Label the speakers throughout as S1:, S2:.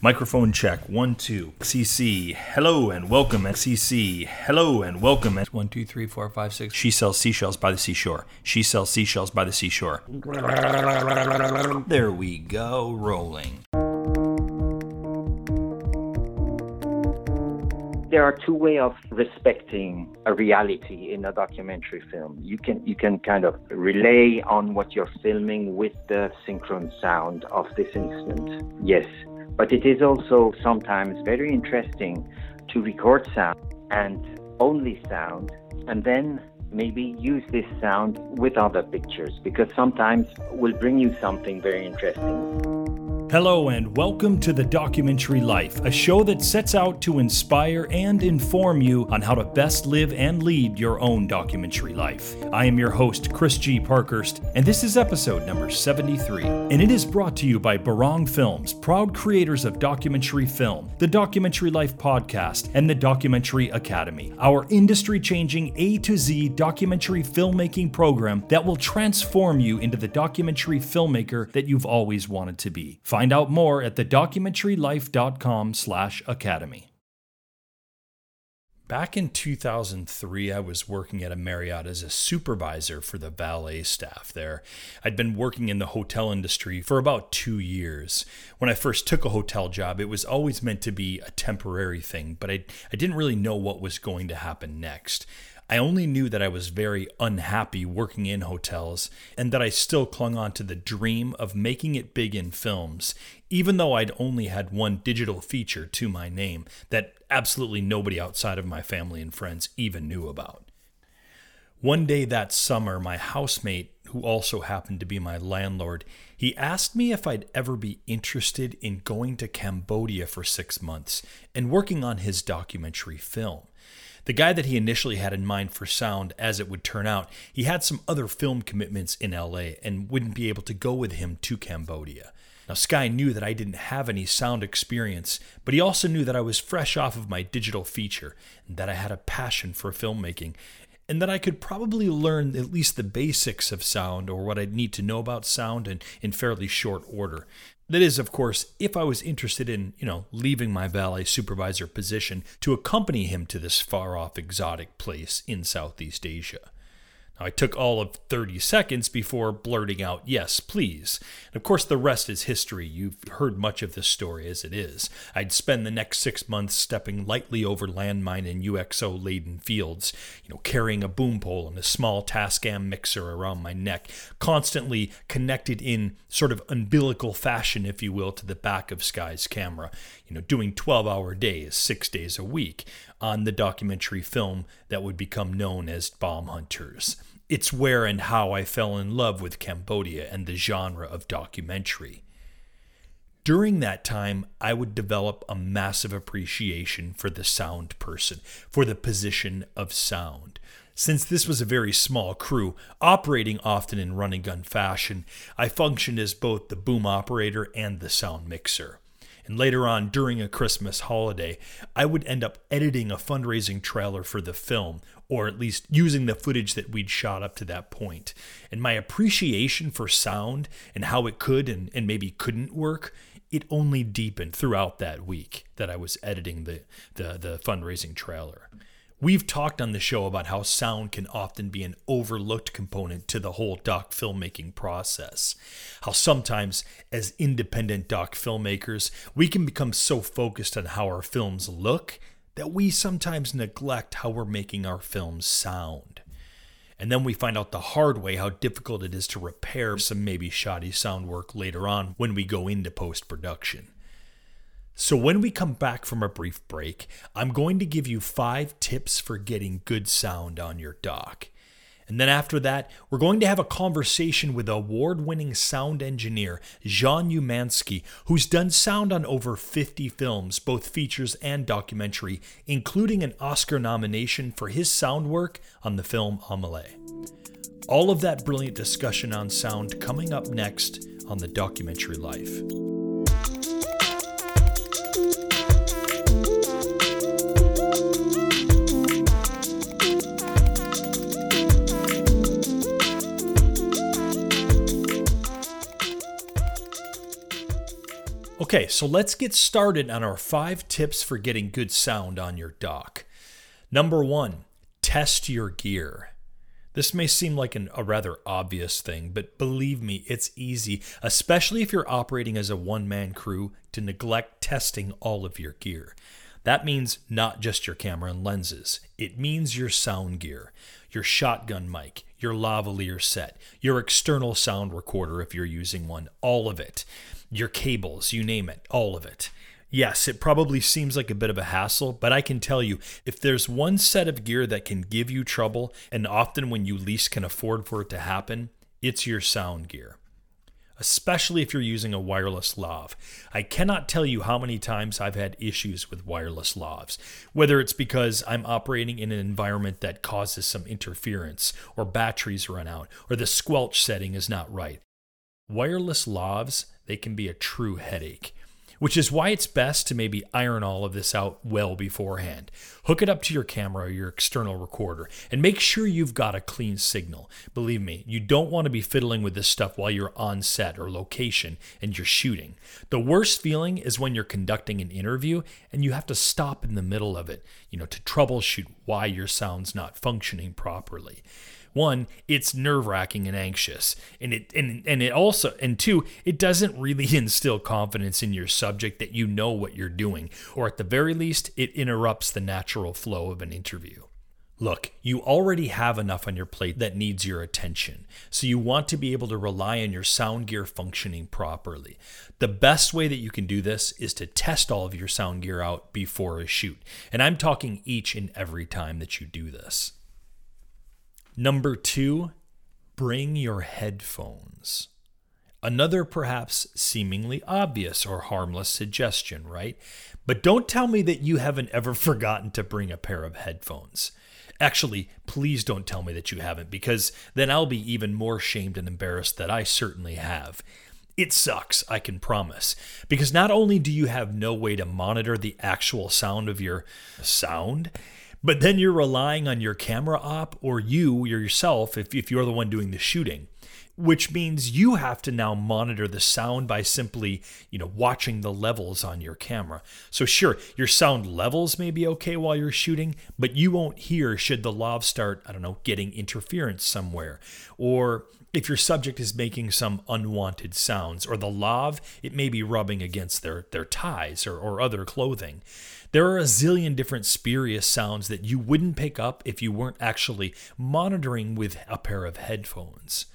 S1: Microphone check. One, two. XCC. Hello and welcome. XCC. Hello and welcome.
S2: One, two, three, four, five, six.
S1: She sells seashells by the seashore. She sells seashells by the seashore. There we go. Rolling.
S3: there are two ways of respecting a reality in a documentary film. You can you can kind of relay on what you're filming with the synchron sound of this instant. Yes, but it is also sometimes very interesting to record sound and only sound and then maybe use this sound with other pictures because sometimes will bring you something very interesting.
S1: Hello, and welcome to The Documentary Life, a show that sets out to inspire and inform you on how to best live and lead your own documentary life. I am your host, Chris G. Parkhurst, and this is episode number 73. And it is brought to you by Barong Films, proud creators of documentary film, the Documentary Life podcast, and the Documentary Academy, our industry changing A to Z documentary filmmaking program that will transform you into the documentary filmmaker that you've always wanted to be. Find out more at thedocumentarylife.com slash academy. Back in 2003, I was working at a Marriott as a supervisor for the valet staff there. I'd been working in the hotel industry for about two years. When I first took a hotel job, it was always meant to be a temporary thing, but I, I didn't really know what was going to happen next. I only knew that I was very unhappy working in hotels and that I still clung on to the dream of making it big in films, even though I'd only had one digital feature to my name that absolutely nobody outside of my family and friends even knew about. One day that summer, my housemate, who also happened to be my landlord, he asked me if I'd ever be interested in going to Cambodia for six months and working on his documentary film. The guy that he initially had in mind for sound, as it would turn out, he had some other film commitments in LA and wouldn't be able to go with him to Cambodia. Now, Skye knew that I didn't have any sound experience, but he also knew that I was fresh off of my digital feature and that I had a passion for filmmaking, and that I could probably learn at least the basics of sound or what I'd need to know about sound in, in fairly short order. That is, of course, if I was interested in, you know, leaving my valet supervisor position to accompany him to this far off exotic place in Southeast Asia. I took all of 30 seconds before blurting out, Yes, please. And of course, the rest is history. You've heard much of this story as it is. I'd spend the next six months stepping lightly over landmine and UXO laden fields, you know, carrying a boom pole and a small Tascam mixer around my neck, constantly connected in sort of umbilical fashion, if you will, to the back of Skye's camera, you know, doing 12 hour days, six days a week on the documentary film that would become known as Bomb Hunters. It's where and how I fell in love with Cambodia and the genre of documentary. During that time, I would develop a massive appreciation for the sound person, for the position of sound. Since this was a very small crew, operating often in run and gun fashion, I functioned as both the boom operator and the sound mixer. And later on, during a Christmas holiday, I would end up editing a fundraising trailer for the film, or at least using the footage that we'd shot up to that point. And my appreciation for sound and how it could and, and maybe couldn't work, it only deepened throughout that week that I was editing the, the, the fundraising trailer. We've talked on the show about how sound can often be an overlooked component to the whole doc filmmaking process. How sometimes, as independent doc filmmakers, we can become so focused on how our films look that we sometimes neglect how we're making our films sound. And then we find out the hard way how difficult it is to repair some maybe shoddy sound work later on when we go into post production. So, when we come back from a brief break, I'm going to give you five tips for getting good sound on your doc. And then after that, we're going to have a conversation with award winning sound engineer Jean Umansky, who's done sound on over 50 films, both features and documentary, including an Oscar nomination for his sound work on the film Amelie. All of that brilliant discussion on sound coming up next on the documentary life. Okay, so let's get started on our five tips for getting good sound on your doc. Number one, test your gear. This may seem like an, a rather obvious thing, but believe me, it's easy, especially if you're operating as a one man crew, to neglect testing all of your gear. That means not just your camera and lenses, it means your sound gear, your shotgun mic, your lavalier set, your external sound recorder if you're using one, all of it, your cables, you name it, all of it. Yes, it probably seems like a bit of a hassle, but I can tell you if there's one set of gear that can give you trouble, and often when you least can afford for it to happen, it's your sound gear. Especially if you're using a wireless lav. I cannot tell you how many times I've had issues with wireless lavs, whether it's because I'm operating in an environment that causes some interference, or batteries run out, or the squelch setting is not right. Wireless lavs, they can be a true headache which is why it's best to maybe iron all of this out well beforehand. Hook it up to your camera or your external recorder and make sure you've got a clean signal. Believe me, you don't want to be fiddling with this stuff while you're on set or location and you're shooting. The worst feeling is when you're conducting an interview and you have to stop in the middle of it, you know, to troubleshoot why your sound's not functioning properly one it's nerve-wracking and anxious and it and, and it also and two it doesn't really instill confidence in your subject that you know what you're doing or at the very least it interrupts the natural flow of an interview Look, you already have enough on your plate that needs your attention, so you want to be able to rely on your sound gear functioning properly. The best way that you can do this is to test all of your sound gear out before a shoot, and I'm talking each and every time that you do this. Number two, bring your headphones. Another perhaps seemingly obvious or harmless suggestion, right? But don't tell me that you haven't ever forgotten to bring a pair of headphones. Actually, please don't tell me that you haven't, because then I'll be even more shamed and embarrassed that I certainly have. It sucks, I can promise, because not only do you have no way to monitor the actual sound of your sound, but then you're relying on your camera op or you yourself if, if you're the one doing the shooting which means you have to now monitor the sound by simply, you know, watching the levels on your camera. So sure, your sound levels may be okay while you're shooting, but you won't hear should the lav start, I don't know, getting interference somewhere or if your subject is making some unwanted sounds or the lav, it may be rubbing against their their ties or, or other clothing. There are a zillion different spurious sounds that you wouldn't pick up if you weren't actually monitoring with a pair of headphones.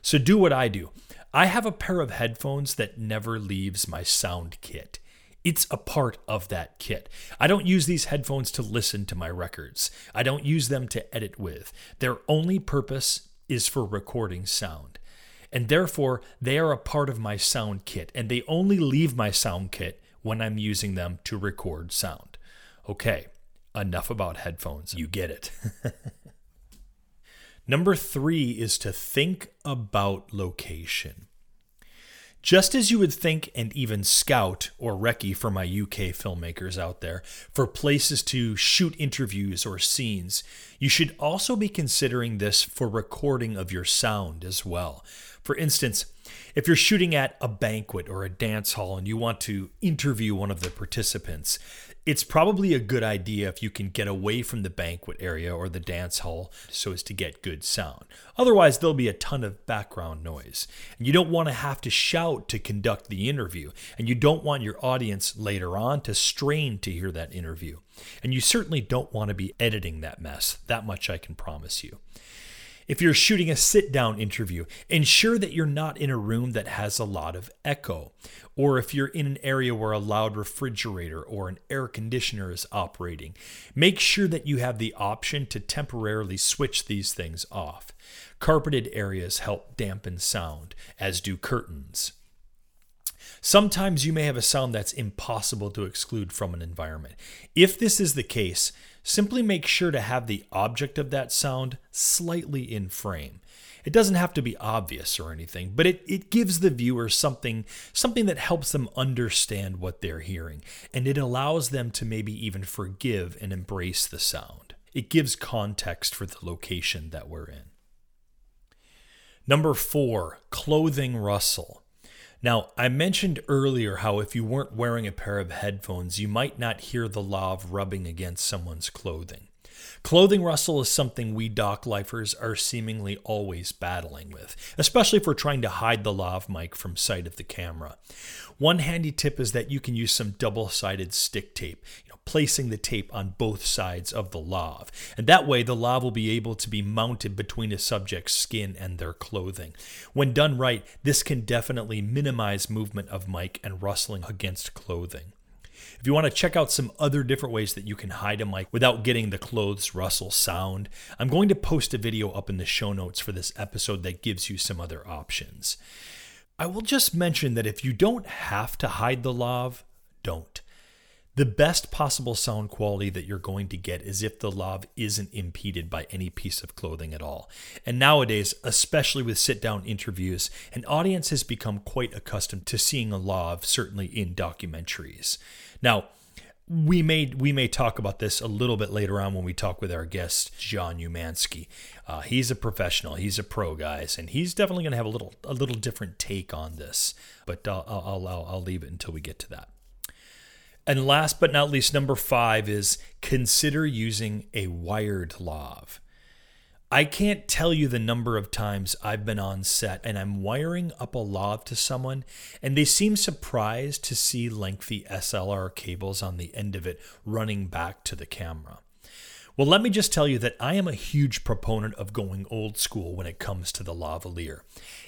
S1: So do what I do. I have a pair of headphones that never leaves my sound kit. It's a part of that kit. I don't use these headphones to listen to my records. I don't use them to edit with. Their only purpose is for recording sound. And therefore, they are a part of my sound kit, and they only leave my sound kit when I'm using them to record sound. Okay, enough about headphones. You get it. Number three is to think about location. Just as you would think and even scout or recce for my UK filmmakers out there for places to shoot interviews or scenes, you should also be considering this for recording of your sound as well. For instance, if you're shooting at a banquet or a dance hall and you want to interview one of the participants, it's probably a good idea if you can get away from the banquet area or the dance hall so as to get good sound. Otherwise, there'll be a ton of background noise. And you don't want to have to shout to conduct the interview, and you don't want your audience later on to strain to hear that interview. And you certainly don't want to be editing that mess. That much I can promise you. If you're shooting a sit down interview, ensure that you're not in a room that has a lot of echo. Or if you're in an area where a loud refrigerator or an air conditioner is operating, make sure that you have the option to temporarily switch these things off. Carpeted areas help dampen sound, as do curtains. Sometimes you may have a sound that's impossible to exclude from an environment. If this is the case, simply make sure to have the object of that sound slightly in frame. It doesn't have to be obvious or anything, but it, it gives the viewer something something that helps them understand what they're hearing, and it allows them to maybe even forgive and embrace the sound. It gives context for the location that we're in. Number four, clothing rustle. Now, I mentioned earlier how if you weren't wearing a pair of headphones, you might not hear the lav rubbing against someone's clothing. Clothing rustle is something we doc lifers are seemingly always battling with, especially if we're trying to hide the lav mic from sight of the camera. One handy tip is that you can use some double sided stick tape, placing the tape on both sides of the lav. And that way, the lav will be able to be mounted between a subject's skin and their clothing. When done right, this can definitely minimize movement of mic and rustling against clothing. If you want to check out some other different ways that you can hide a mic without getting the clothes rustle sound, I'm going to post a video up in the show notes for this episode that gives you some other options. I will just mention that if you don't have to hide the lav, don't. The best possible sound quality that you're going to get is if the lav isn't impeded by any piece of clothing at all. And nowadays, especially with sit down interviews, an audience has become quite accustomed to seeing a lav, certainly in documentaries. Now, we may we may talk about this a little bit later on when we talk with our guest Jean Umansky. Uh, he's a professional, he's a pro, guys, and he's definitely going to have a little a little different take on this. But I'll, I'll I'll I'll leave it until we get to that. And last but not least, number five is consider using a wired lav. I can't tell you the number of times I've been on set and I'm wiring up a lav to someone and they seem surprised to see lengthy XLR cables on the end of it running back to the camera. Well, let me just tell you that I am a huge proponent of going old school when it comes to the lavalier.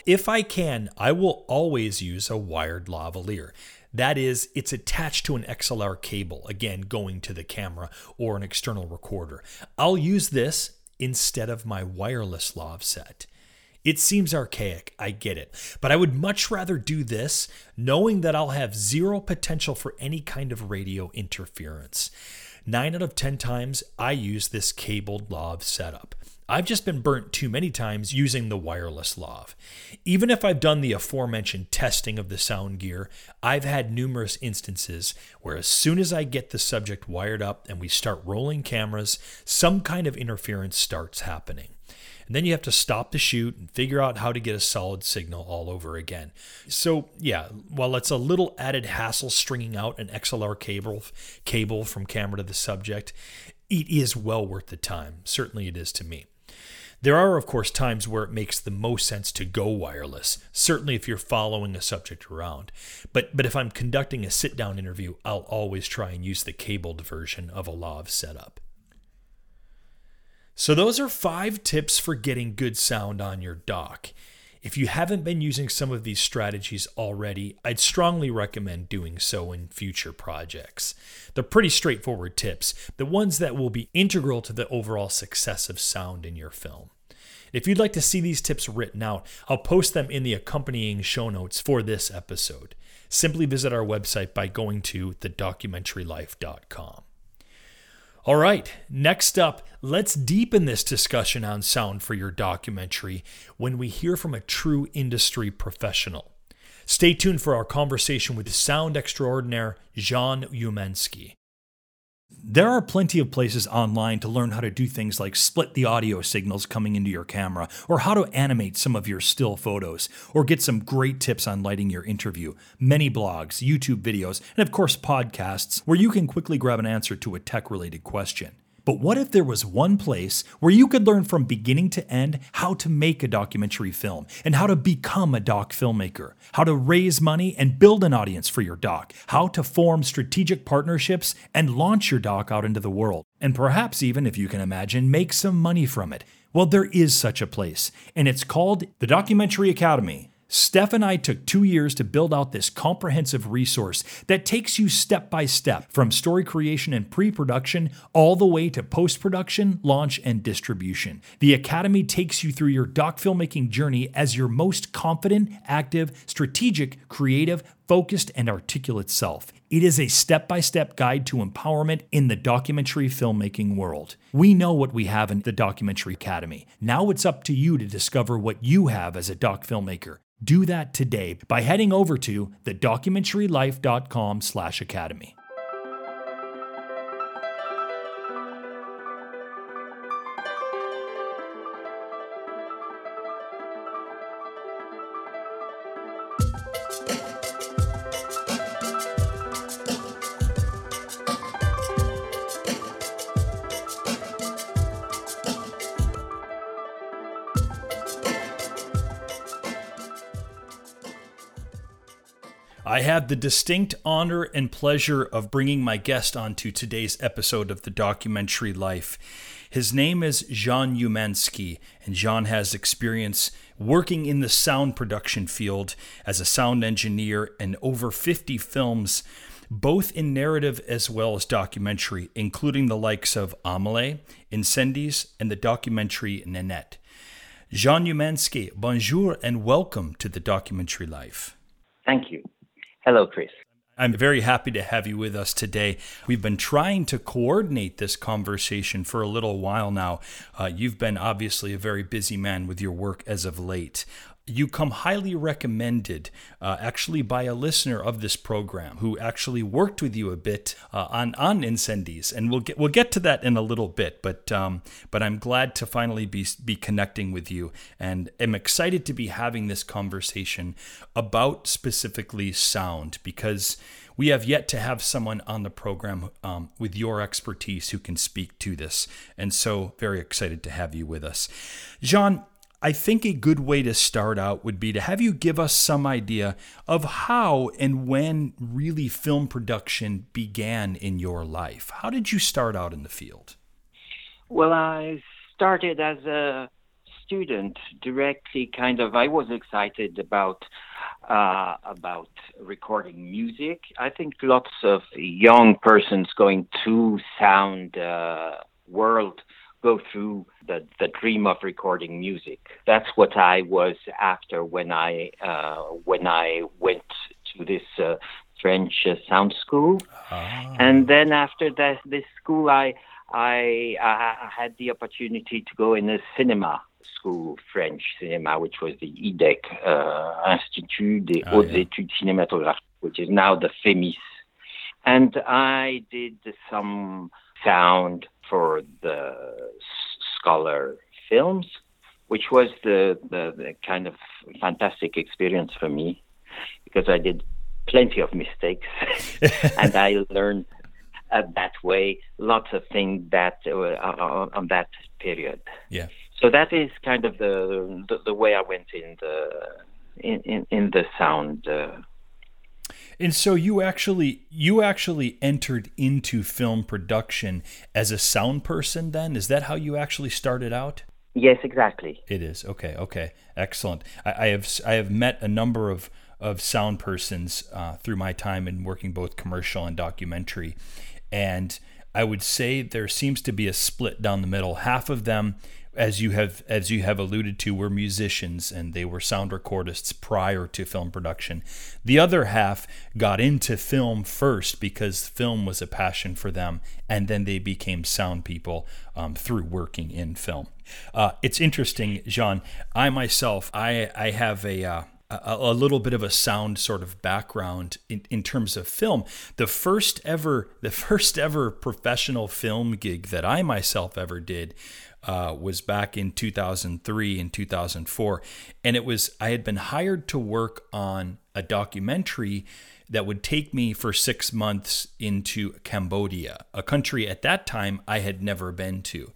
S1: If I can, I will always use a wired lavalier. That is, it's attached to an XLR cable, again, going to the camera or an external recorder. I'll use this instead of my wireless lav set. It seems archaic, I get it, but I would much rather do this knowing that I'll have zero potential for any kind of radio interference. Nine out of 10 times, I use this cabled lav setup. I've just been burnt too many times using the wireless lav. Even if I've done the aforementioned testing of the sound gear, I've had numerous instances where as soon as I get the subject wired up and we start rolling cameras, some kind of interference starts happening. And then you have to stop the shoot and figure out how to get a solid signal all over again. So, yeah, while it's a little added hassle stringing out an XLR cable cable from camera to the subject, it is well worth the time. Certainly it is to me. There are, of course, times where it makes the most sense to go wireless, certainly if you're following a subject around. But, but if I'm conducting a sit down interview, I'll always try and use the cabled version of a lav setup. So, those are five tips for getting good sound on your doc. If you haven't been using some of these strategies already, I'd strongly recommend doing so in future projects. They're pretty straightforward tips, the ones that will be integral to the overall success of sound in your film. If you'd like to see these tips written out, I'll post them in the accompanying show notes for this episode. Simply visit our website by going to thedocumentarylife.com. All right, next up, let's deepen this discussion on sound for your documentary when we hear from a true industry professional. Stay tuned for our conversation with sound extraordinaire Jean Umansky. There are plenty of places online to learn how to do things like split the audio signals coming into your camera, or how to animate some of your still photos, or get some great tips on lighting your interview. Many blogs, YouTube videos, and of course podcasts where you can quickly grab an answer to a tech related question. But what if there was one place where you could learn from beginning to end how to make a documentary film and how to become a doc filmmaker, how to raise money and build an audience for your doc, how to form strategic partnerships and launch your doc out into the world, and perhaps even, if you can imagine, make some money from it? Well, there is such a place, and it's called the Documentary Academy. Steph and I took two years to build out this comprehensive resource that takes you step by step from story creation and pre production all the way to post production, launch, and distribution. The Academy takes you through your doc filmmaking journey as your most confident, active, strategic, creative, focused, and articulate self. It is a step by step guide to empowerment in the documentary filmmaking world. We know what we have in the Documentary Academy. Now it's up to you to discover what you have as a doc filmmaker. Do that today by heading over to thedocumentarylife.com slash academy. Have the distinct honor and pleasure of bringing my guest onto today's episode of the documentary Life. His name is Jean Umansky, and Jean has experience working in the sound production field as a sound engineer and over 50 films, both in narrative as well as documentary, including the likes of Amelie, Incendies, and the documentary Nenette. Jean Umansky, bonjour and welcome to the documentary life.
S3: Thank you. Hello, Chris.
S1: I'm very happy to have you with us today. We've been trying to coordinate this conversation for a little while now. Uh, you've been obviously a very busy man with your work as of late you come highly recommended uh, actually by a listener of this program who actually worked with you a bit uh, on on Incendies. And we'll get we'll get to that in a little bit but um, but I'm glad to finally be be connecting with you. And am excited to be having this conversation about specifically sound because we have yet to have someone on the program um, with your expertise who can speak to this. And so very excited to have you with us. Jean I think a good way to start out would be to have you give us some idea of how and when really film production began in your life. How did you start out in the field?
S3: Well, I started as a student directly kind of I was excited about uh, about recording music. I think lots of young persons going to sound uh, world go through the, the dream of recording music. That's what I was after when I uh, when I went to this uh, French uh, sound school, ah. and then after that this school, I, I I had the opportunity to go in a cinema school, French cinema, which was the IDHEC uh, Institut des oh, Hautes yeah. Études Cinématographiques, which is now the FEMIS, and I did some sound for the scholar films, which was the, the, the kind of fantastic experience for me because I did plenty of mistakes and I learned uh, that way lots of things that uh, on, on that period.
S1: Yeah.
S3: So that is kind of the the, the way I went in the in, in, in the sound uh,
S1: and so you actually you actually entered into film production as a sound person then? Is that how you actually started out?
S3: Yes, exactly.
S1: It is. Okay, okay. Excellent. I, I have I have met a number of of sound persons uh, through my time in working both commercial and documentary. And I would say there seems to be a split down the middle. Half of them as you have as you have alluded to were musicians and they were sound recordists prior to film production the other half got into film first because film was a passion for them and then they became sound people um, through working in film uh, it's interesting jean i myself i i have a uh, a, a, little bit of a sound sort of background in, in terms of film. The first ever, the first ever professional film gig that I myself ever did uh, was back in 2003 and 2004. And it was, I had been hired to work on a documentary that would take me for six months into Cambodia, a country at that time I had never been to.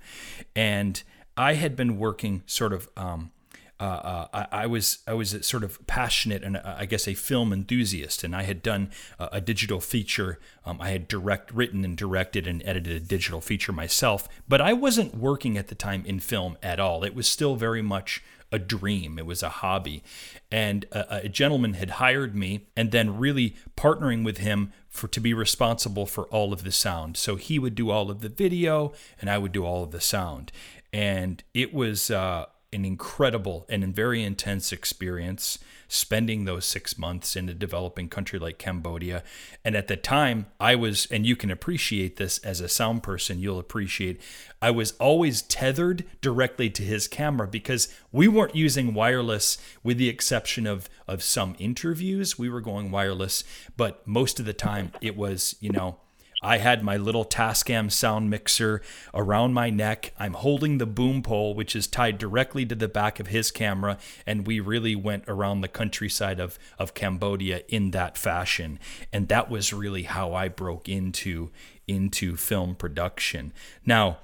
S1: And I had been working sort of um, uh, uh, I, I, was I was sort of passionate and uh, I guess a film enthusiast, and I had done a, a digital feature. Um, I had direct written and directed and edited a digital feature myself, but I wasn't working at the time in film at all. It was still very much a dream. It was a hobby, and a, a gentleman had hired me, and then really partnering with him for to be responsible for all of the sound. So he would do all of the video, and I would do all of the sound, and it was. Uh, an incredible and very intense experience spending those six months in a developing country like Cambodia. And at the time, I was, and you can appreciate this as a sound person, you'll appreciate, I was always tethered directly to his camera because we weren't using wireless with the exception of, of some interviews. We were going wireless, but most of the time it was, you know, I had my little Tascam sound mixer around my neck. I'm holding the boom pole, which is tied directly to the back of his camera, and we really went around the countryside of, of Cambodia in that fashion. And that was really how I broke into into film production. Now,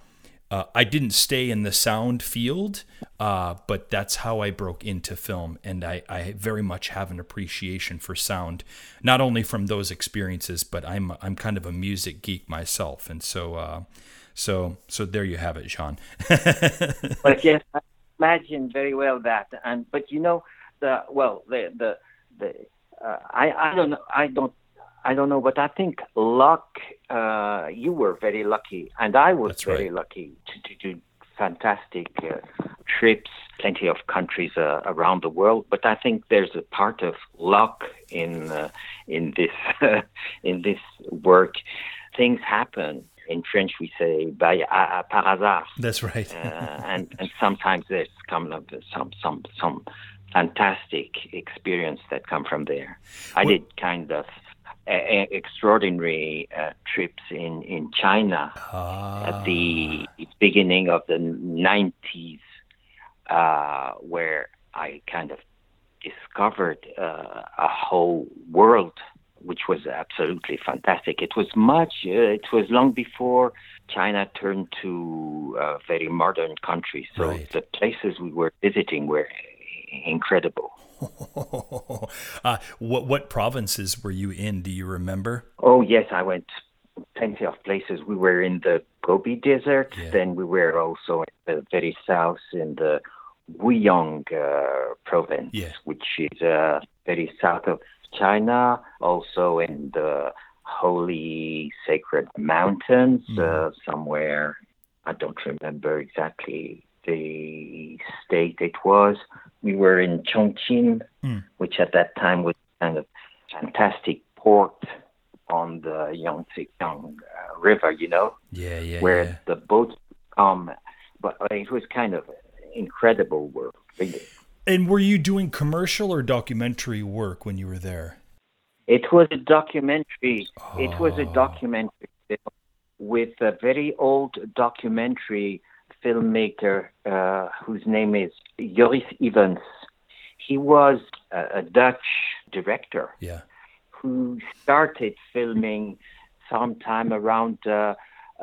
S1: uh, I didn't stay in the sound field, uh, but that's how I broke into film. And I, I very much have an appreciation for sound, not only from those experiences, but I'm, I'm kind of a music geek myself. And so, uh, so, so there you have it, Jean.
S3: but yes, I imagine very well that. And, but you know, the, well, the, the, the, uh, I, I don't know, I don't I don't know, but I think luck. Uh, you were very lucky, and I was
S1: That's
S3: very
S1: right.
S3: lucky to, to do fantastic uh, trips, plenty of countries uh, around the world. But I think there's a part of luck in uh, in this in this work. Things happen. In French, we say by uh, par hasard,
S1: That's right.
S3: uh, and and sometimes there's come some some some fantastic experience that come from there. I
S1: Well-
S3: did kind of uh, extraordinary uh, trips in in China
S1: Ah,
S3: at the beginning of the 90s, uh, where I kind of discovered uh, a whole world, which was absolutely fantastic. It was much, uh, it was long before China turned to a very modern country. So
S1: Right.
S3: the places we were visiting were incredible.
S1: uh, what what provinces were you in? Do you remember?
S3: Oh yes, I went plenty of places. We were in the Gobi Desert.
S1: Yeah.
S3: Then we were also in the very south in the Guiyang uh, province,
S1: Yeah.
S3: which is uh, very south of China. Also in the holy sacred mountains,
S1: Mm.
S3: uh, somewhere. I don't remember exactly the state it was. We were in Chongqing,
S1: Mm.
S3: which at that time was kind of fantastic port on the Yangtze uh, River, you know,
S1: Yeah, yeah,
S3: where
S1: yeah.
S3: the boats come. But it was kind of incredible work, really.
S1: And were you doing commercial or documentary work when you were there?
S3: It was a documentary. It was a
S1: Oh.
S3: documentary film with a very old documentary filmmaker uh, whose name is Joris Ivens. He was a, a Dutch director
S1: Yeah.
S3: who started filming sometime around uh,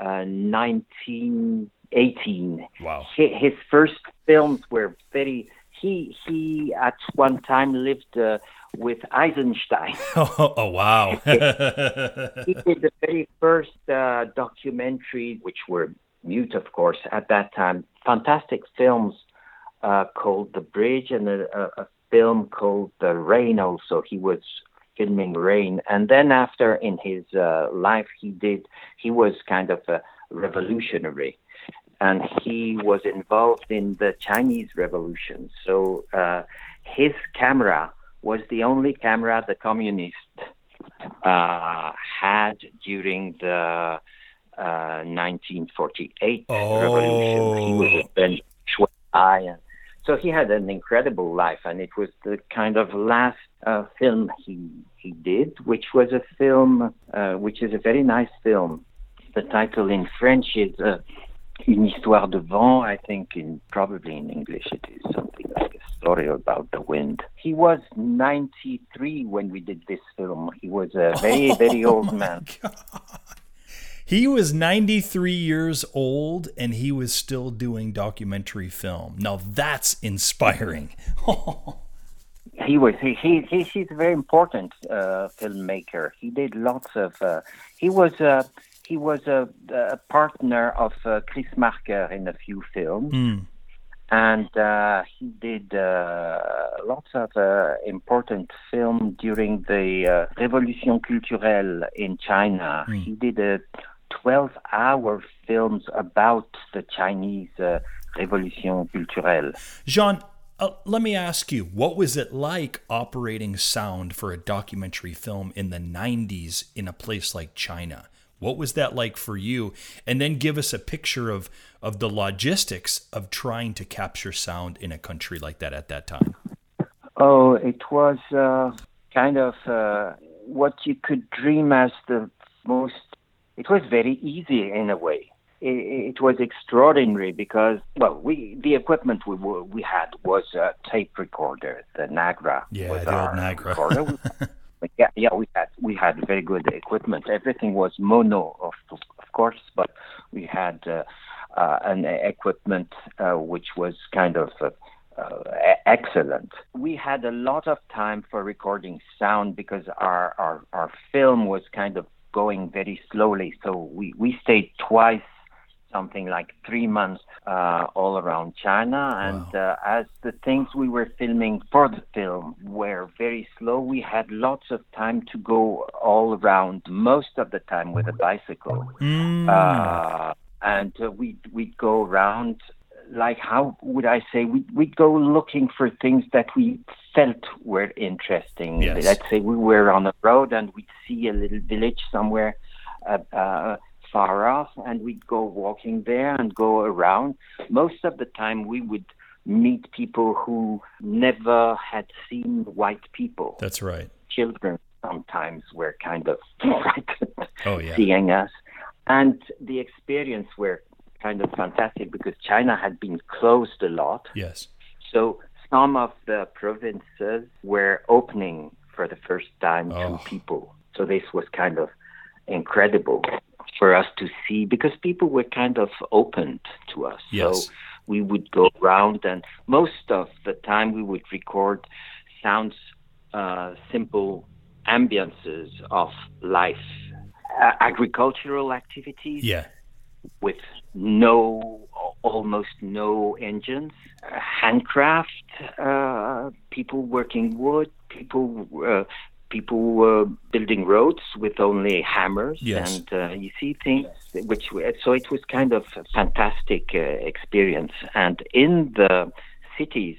S3: uh, 1918.
S1: Wow.
S3: Hi- His first films were very. He he at one time lived uh, with Eisenstein.
S1: Oh, oh wow.
S3: he did the very first uh, documentary, which were mute, of course, at that time. Fantastic films uh, called The Bridge and a, a, film called The Rain. Also, he was filming Rain, and then after in his uh, life, he did. He was kind of a revolutionary. And he was involved in the Chinese Revolution. So uh, his camera was the only camera the communists uh, had during the uh, 1948 revolution. He was a Shuai. So he had an incredible life, and it was the kind of last uh, film he he did, which was a film, uh, which is a very nice film. The title in French is uh, Une histoire de vent. I think in probably in English it is something like a story about the wind. He was 93 when we did this film. He was a very very old man.
S1: He was 93 years old and he was still doing documentary film. Now that's inspiring.
S3: He was he, he, he he's a very important uh, filmmaker. He did lots of. Uh, he was uh, he was a, a partner of uh, Chris Marker in a few films,
S1: Mm.
S3: and uh, he did uh, lots of uh, important film during the uh, Révolution culturelle in China. He did a 12-hour films about the Chinese uh, Révolution culturelle.
S1: Jean, uh, let me ask you, what was it like operating sound for a documentary film in the 90s in a place like China? What was that like for you? And then give us a picture of, of the logistics of trying to capture sound in a country like that at that time.
S3: Oh, it was uh, kind of uh, what you could dream as the most. It was very easy in a way. It, it was extraordinary because, well, we the equipment we we had was a tape recorder, the Nagra.
S1: Yeah,
S3: was
S1: the old Nagra.
S3: yeah, yeah, we had we had very good equipment. Everything was mono, of of course, but we had uh, uh, an equipment uh, which was kind of uh, uh, excellent. We had a lot of time for recording sound because our, our, our film was kind of going very slowly. So we, we stayed twice something like three months uh, all around China. And wow. uh, as the things we were filming for the film were very slow, we had lots of time to go all around most of the time with a bicycle. Mm. Uh, and uh, we we'd go around like how would I say we we'd go looking for things that we felt were interesting. Yes. Let's say we were on a road and we'd see a little village somewhere uh, uh, far off, and we'd go walking there and go around. Most of the time, we would meet people who never had seen white people.
S1: That's right.
S3: Children sometimes were kind of frightened
S1: oh, yeah.
S3: seeing us. And the experience were kind of fantastic because China had been closed a lot.
S1: Yes.
S3: So some of the provinces were opening for the first time oh. to people. So this was kind of incredible for us to see because people were kind of opened to us.
S1: Yes.
S3: So we would go around, and most of the time we would record sounds, uh, simple ambiances of life, uh, agricultural activities.
S1: Yeah.
S3: With no, almost no engines, uh, handcraft, uh, people working wood, people uh, people were building roads with only hammers
S1: yes.
S3: and uh, you see things which so it was kind of a fantastic uh, experience and in the cities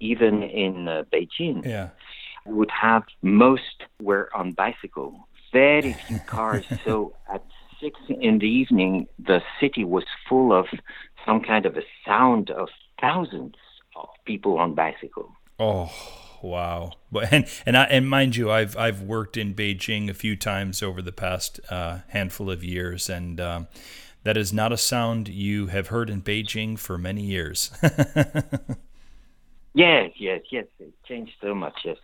S3: even in uh, beijing
S1: yeah.
S3: would have most were on bicycle very few cars so at six in the evening the city was full of some kind of a sound of thousands of people on bicycle
S1: oh wow! But and and I, and mind you, I've I've worked in Beijing a few times over the past uh, handful of years, and um, that is not a sound you have heard in Beijing for many years.
S3: yes, yes, yes. It changed so much. Yes.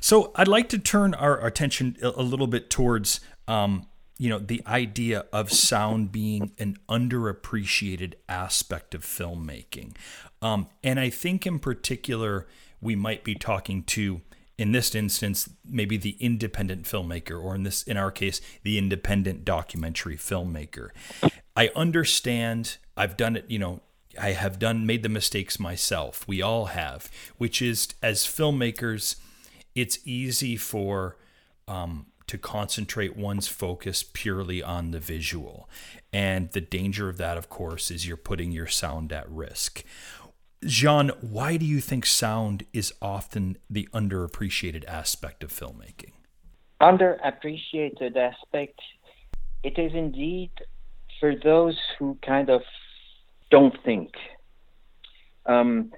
S1: So I'd like to turn our attention a little bit towards. Um, you know the idea of sound being an underappreciated aspect of filmmaking. Um, and i think in particular we might be talking to in this instance maybe the independent filmmaker or in this in our case the independent documentary filmmaker. I understand i've done it you know i have done made the mistakes myself. We all have which is as filmmakers it's easy for um, to concentrate one's focus purely on the visual and the danger of that of course is you're putting your sound at risk Jean, why do you think sound is often the underappreciated aspect of filmmaking?
S3: Underappreciated aspect, it is indeed for those who kind of don't think. Um,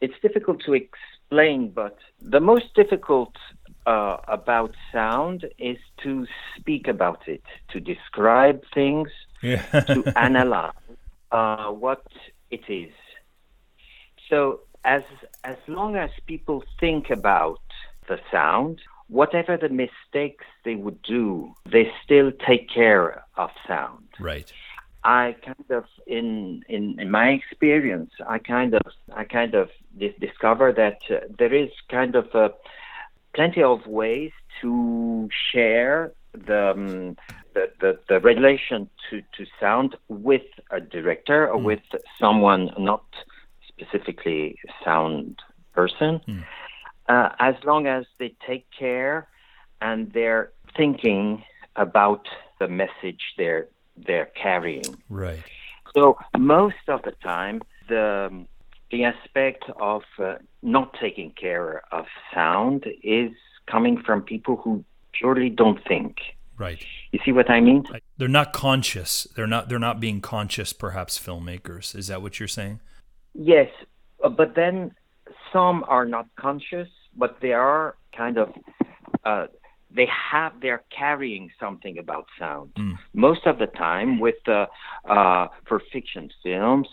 S3: it's difficult to explain, but the most difficult uh, about sound is to speak about it, to describe things, yeah. to analyze uh, what it is so as as long as people think about the sound, whatever the mistakes they would do, they still take care of sound.
S1: Right.
S3: I kind of in in, in my experience, I kind of I kind of discover that uh, there is kind of a, plenty of ways to share the, um, the, the, the relation to, to sound with a director or mm. with someone not specifically sound person, mm. uh, as long as they take care and they're thinking about the message they're they're carrying.
S1: Right.
S3: So most of the time, the the aspect of uh, not taking care of sound is coming from people who purely don't think.
S1: Right.
S3: You see what I mean?
S1: They're not conscious. They're not. They're not being conscious. Perhaps filmmakers. Is that what you're saying?
S3: Yes, uh, but then some are not conscious, but they are kind of uh, they have they're carrying something about sound. Mm. Most of the time, with uh, uh, for fiction films,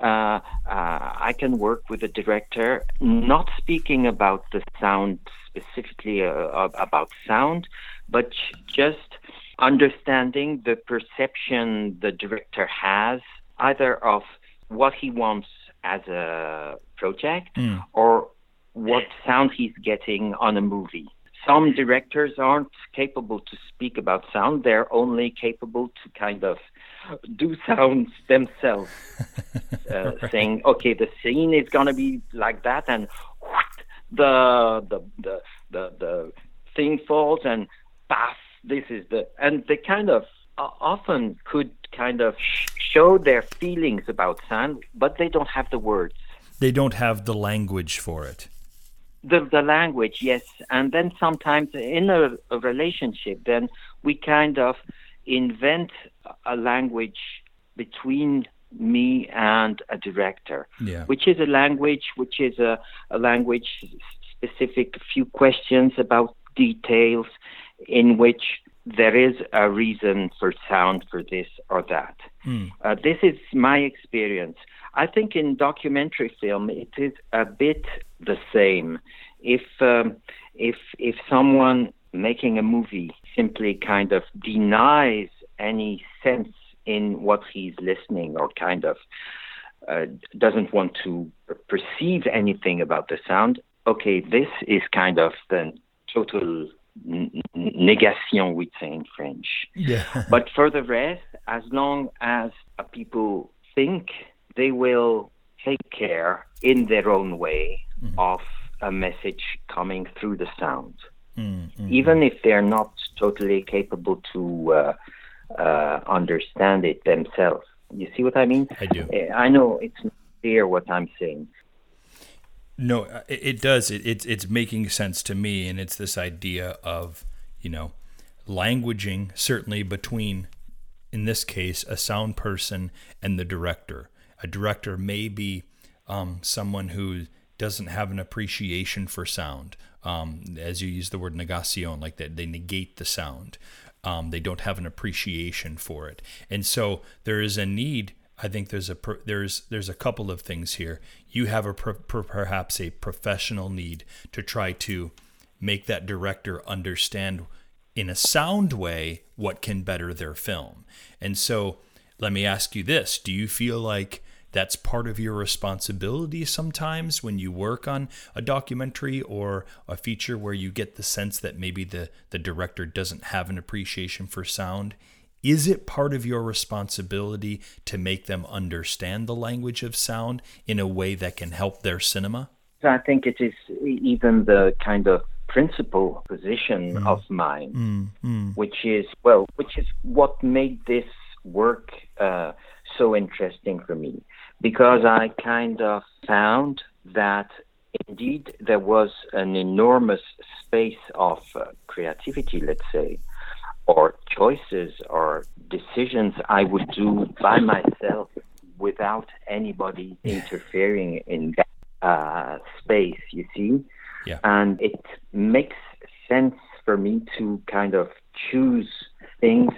S3: uh, uh, I can work with a director not speaking about the sound specifically uh, about sound, but just understanding the perception the director has either of what he wants as a project mm. or what sound he's getting on a movie. Some directors aren't capable to speak about sound, they're only capable to kind of do sounds themselves, uh, right. saying, okay, the scene is going to be like that, and the, the, the, the, the thing falls, and paf, this is the. And they kind of uh, often could kind of sh- show their feelings about sound, but they don't have the words.
S1: They don't have the language for it.
S3: The, the language, yes. And then sometimes in a, a relationship, then we kind of invent a language between me and a director, yeah. which is a language which is a, a language specific, few questions about details in which there is a reason for sound for this or that. Mm. Uh, this is my experience. I think in documentary film it is a bit the same. If um, if if someone making a movie simply kind of denies any sense in what he's listening or kind of uh, doesn't want to perceive anything about the sound, okay, this is kind of the total negation, we'd say in French. Yeah. but for the rest, as long as people think, they will take care in their own way mm-hmm. of a message coming through the sound. Mm-hmm. Even if they're not totally capable to uh, uh, understand it themselves. You see what I mean?
S1: I do.
S3: I know it's not clear what I'm saying.
S1: No, uh, it, it does. It, it's it's making sense to me, and it's this idea of you know languaging certainly between, in this case, a sound person and the director. A director may be um, someone who doesn't have an appreciation for sound, um, as you use the word negation, like that they negate the sound. Um, they don't have an appreciation for it, and so there is a need I think there's a there's there's a couple of things here. You have a perhaps a professional need to try to make that director understand in a sound way what can better their film. And so let me ask you this, do you feel like that's part of your responsibility sometimes when you work on a documentary or a feature where you get the sense that maybe the, the director doesn't have an appreciation for sound is it part of your responsibility to make them understand the language of sound in a way that can help their cinema?
S3: I think it is even the kind of principal position mm. of mine, mm, mm. which is, well, which is what made this work uh, so interesting for me. Because I kind of found that indeed there was an enormous space of uh, creativity, let's say, or choices or decisions I would do by myself without anybody interfering in that uh, space, you see? Yeah. And it makes sense for me to kind of choose things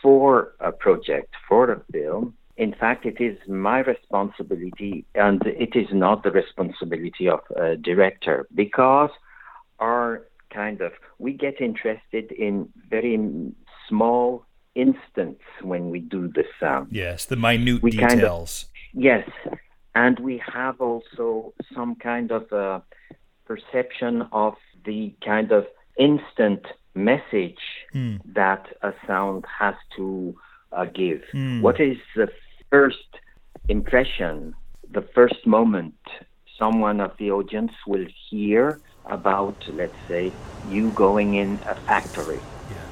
S3: for a project, for a film. In fact, it is my responsibility, and it is not the responsibility of a director, because our kind of we get interested in very small instants when we do the sound.
S1: Yes, the minute we details.
S3: Kind of, yes, and we have also some kind of a perception of the kind of instant message mm. that a sound has to uh, give. Mm. What is the first impression, the first moment someone of the audience will hear about, let's say, you going in a factory. Yeah.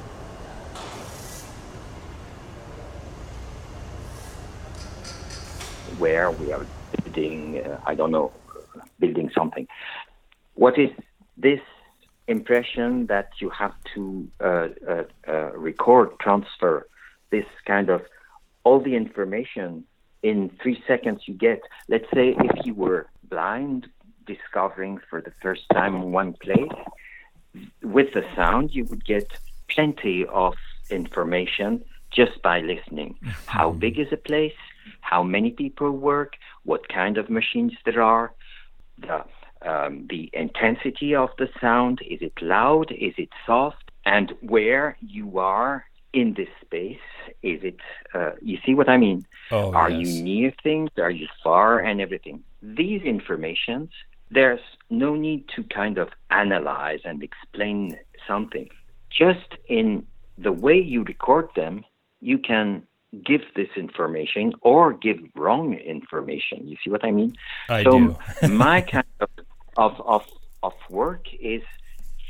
S3: Where we are building, uh, I don't know, building something. What is this impression that you have to uh, uh, uh record, transfer this kind of all the information in three seconds you get? Let's say if you were blind, discovering for the first time one place, with the sound, you would get plenty of information just by listening. How big is a place? How many people work? What kind of machines there are? The, um, the intensity of the sound. Is it loud? Is it soft? And where you are in this space Is it? Uh, you see what I mean?
S1: Oh,
S3: Are
S1: yes.
S3: you near things? Are you far? And everything. These informations, there's no need to kind of analyze and explain something. Just in the way you record them, you can give this information or give wrong information. You see what I mean?
S1: I
S3: so my kind of, of of of work is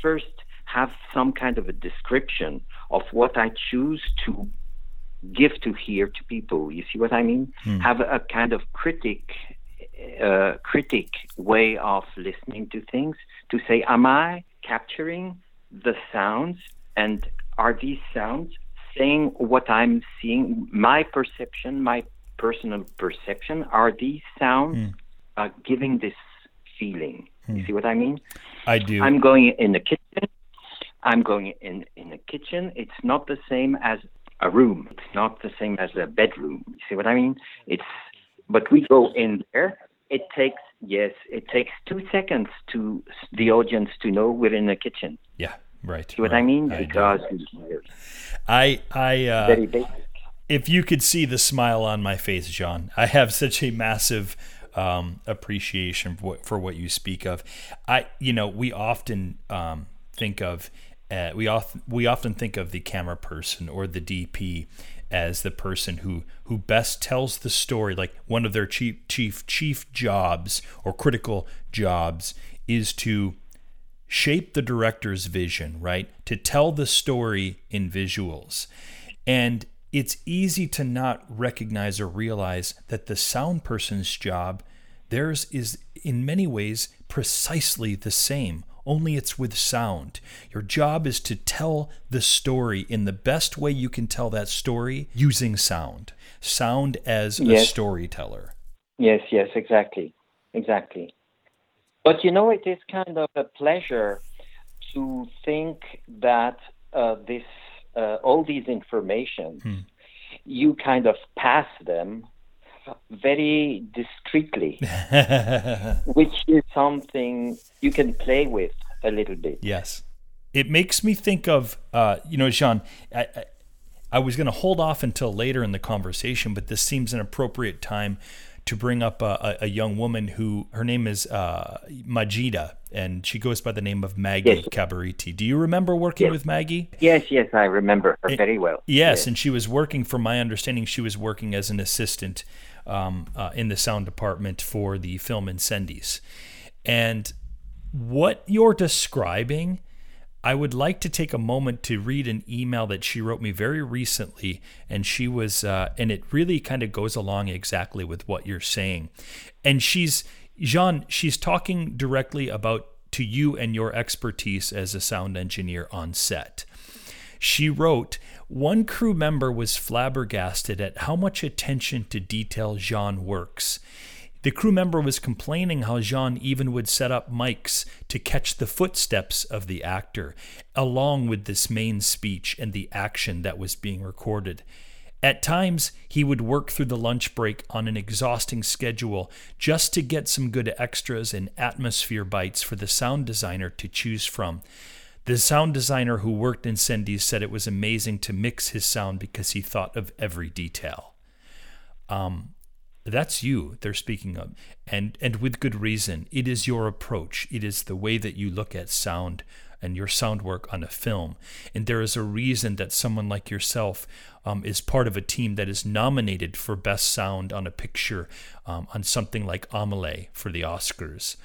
S3: first have some kind of a description of what I choose to give to hear to people. You see what I mean? Have a kind of critic uh, critic way of listening to things to say, am I capturing the sounds and are these sounds saying what I'm seeing, my perception, my personal perception? Are these sounds uh, giving this feeling? You see what I mean?
S1: I do.
S3: I'm going in the kitchen. I'm going in in the kitchen. It's not the same as a room. It's not the same as a bedroom. You see what I mean? It's but we go in there. It takes yes, it takes two seconds to the audience to know we're in the kitchen.
S1: yeah, right.
S3: See what
S1: right.
S3: I mean? Because
S1: I I uh,
S3: very basic.
S1: if you could see the smile on my face, John, I have such a massive um, appreciation for what, for what you speak of. I, you know, we often um, think of uh, we often we often think of the camera person or the DP as the person who who best tells the story. Like one of their chief chief chief jobs or critical jobs is to shape the director's vision, right? To tell the story in visuals. And it's easy to not recognize or realize that the sound person's job, theirs is in many ways precisely the same, only it's with sound. Your job is to tell the story in the best way you can tell that story using sound. Sound as a storyteller.
S3: Yes, yes, exactly, exactly. But you know, it is kind of a pleasure to think that uh, this, uh, all these information, you kind of pass them very discreetly, which is something you can play with a little bit.
S1: Yes. It makes me think of, uh, you know, Jean, I, I, I was going to hold off until later in the conversation, but this seems an appropriate time to bring up a, a, a young woman who, her name is uh, Majida, and she goes by the name of Maggie
S3: Yes.
S1: Cabariti. Do you remember working
S3: Yes.
S1: with Maggie?
S3: Yes, yes, I remember her very well.
S1: Yes, and she was working, from my understanding, she was working as an assistant um, uh, in the sound department for the film Incendies. And what you're describing, I would like to take a moment to read an email that she wrote me very recently, and she was, uh, and it really kind of goes along exactly with what you're saying. And she's, Jean, she's talking directly about to you and your expertise as a sound engineer on set. She wrote, One crew member was flabbergasted at how much attention to detail Jean works. The crew member was complaining how Jean even would set up mics to catch the footsteps of the actor, along with this main speech and the action that was being recorded. At times, he would work through the lunch break on an exhausting schedule just to get some good extras and atmosphere bites for the sound designer to choose from. The sound designer who worked Incendies said it was amazing to mix his sound because he thought of every detail. Um, that's you they're speaking of. And and with good reason. It is your approach. It is the way that you look at sound and your sound work on a film. And there is a reason that someone like yourself um, is part of a team that is nominated for best sound on a picture um, on something like Amelie for the Oscars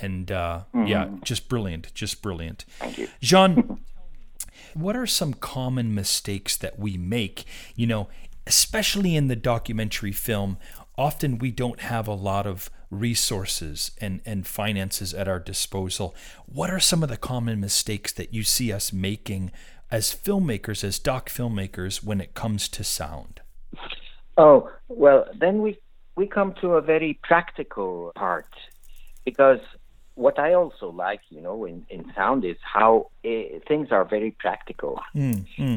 S1: and uh, yeah just brilliant just brilliant.
S3: Thank you.
S1: Jean what are some common mistakes that we make? You know especially in the documentary film often we don't have a lot of resources and, and finances at our disposal. What are some of the common mistakes that you see us making as filmmakers as doc filmmakers when it comes to sound?
S3: Oh, well, then we we come to a very practical part because what I also like, you know, in, in sound is how eh, things are very practical.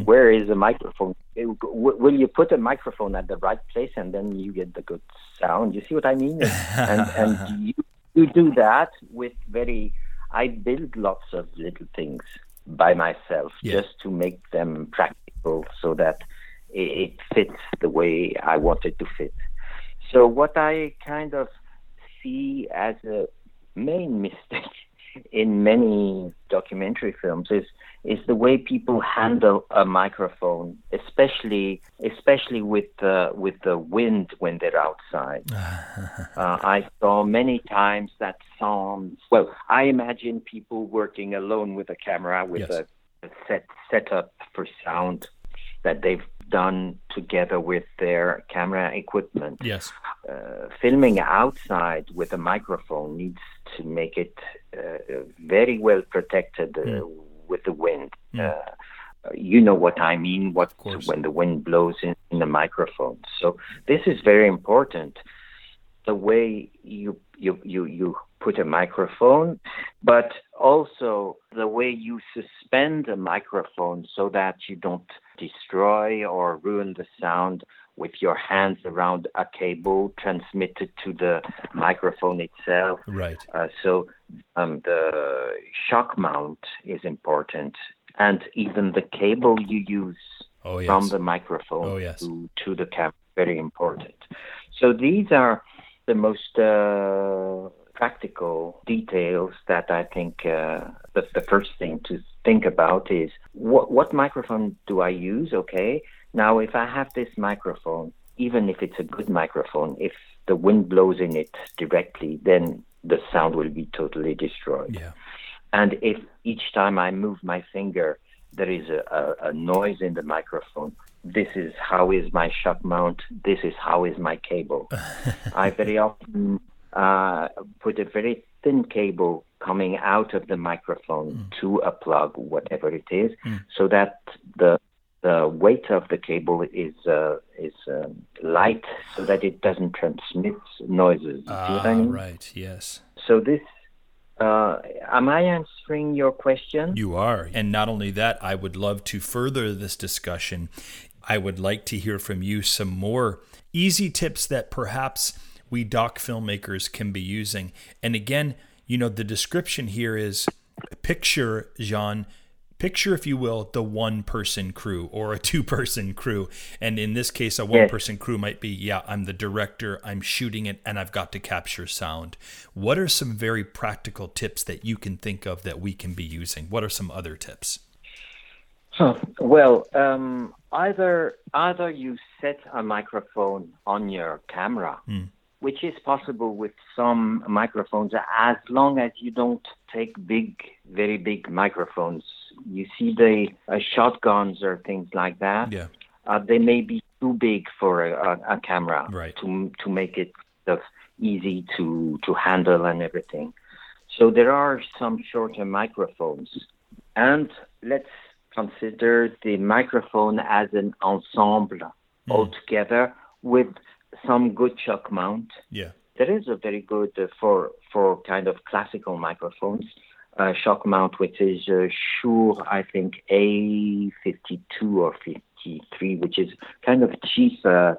S3: Where is the microphone? Eh, w- Will you put a microphone at the right place and then you get the good sound? You see what I mean? and and you, you do that with very. I build lots of little things by myself
S1: Yeah.
S3: just to make them practical so that it, it fits the way I want it to fit. So what I kind of see as a main mistake in many documentary films is is the way people handle a microphone, especially especially with uh, with the wind when they're outside. uh, I saw many times that sounds well. I imagine people working alone with a camera with yes. a, a set setup for sound that they've done together with their camera equipment.
S1: Yes.
S3: Uh, filming outside with a microphone needs to make it uh, very well protected mm. with the wind. Mm. you know what I mean? What when the wind blows in, in the microphone. So this is very important. The way you you you you put a microphone, but also the way you suspend a microphone so that you don't destroy or ruin the sound with your hands around a cable transmitted to the microphone itself.
S1: Right.
S3: Uh, so um, the shock mount is important, and even the cable you use oh, yes. from the microphone
S1: oh, yes.
S3: to, to the camera very important. So these are the most uh, practical details that I think uh, the, the first thing to think about is what, what microphone do I use? Okay. Now, if I have this microphone, even if it's a good microphone, if the wind blows in it directly, then the sound will be totally destroyed.
S1: Yeah.
S3: And if each time I move my finger, there is a, a, a noise in the microphone, this is how is my shock mount, this is how is my cable. I very often uh, put a very thin cable coming out of the microphone mm. to a plug, whatever it is, mm. so that the the weight of the cable is uh, is um, light, so that it doesn't transmit noises.
S1: Ah, I mean? right. Yes.
S3: So this. Uh, am I answering your question?
S1: You are. And not only that, I would love to further this discussion. I would like to hear from you some more easy tips that perhaps we doc filmmakers can be using. And again, you know, the description here is picture, Jean, picture, if you will, the one person crew or a two person crew. And in this case, a one person crew might be, yeah, I'm the director, I'm shooting it, and I've got to capture sound. What are some very practical tips that you can think of that we can be using? What are some other tips?
S3: Huh. Well, um, either either you set a microphone on your camera, mm which is possible with some microphones as long as you don't take big, very big microphones. You see the uh, shotguns or things like that.
S1: Yeah.
S3: Uh, they may be too big for a, a, a camera
S1: right.
S3: to to make it easy to to handle and everything. So there are some shorter microphones, and let's consider the microphone as an ensemble mm. altogether with some good shock mount.
S1: Yeah.
S3: There is a very good uh, for for kind of classical microphones uh, shock mount, which is uh, Shure, I think A52 or 53, which is kind of cheap, uh,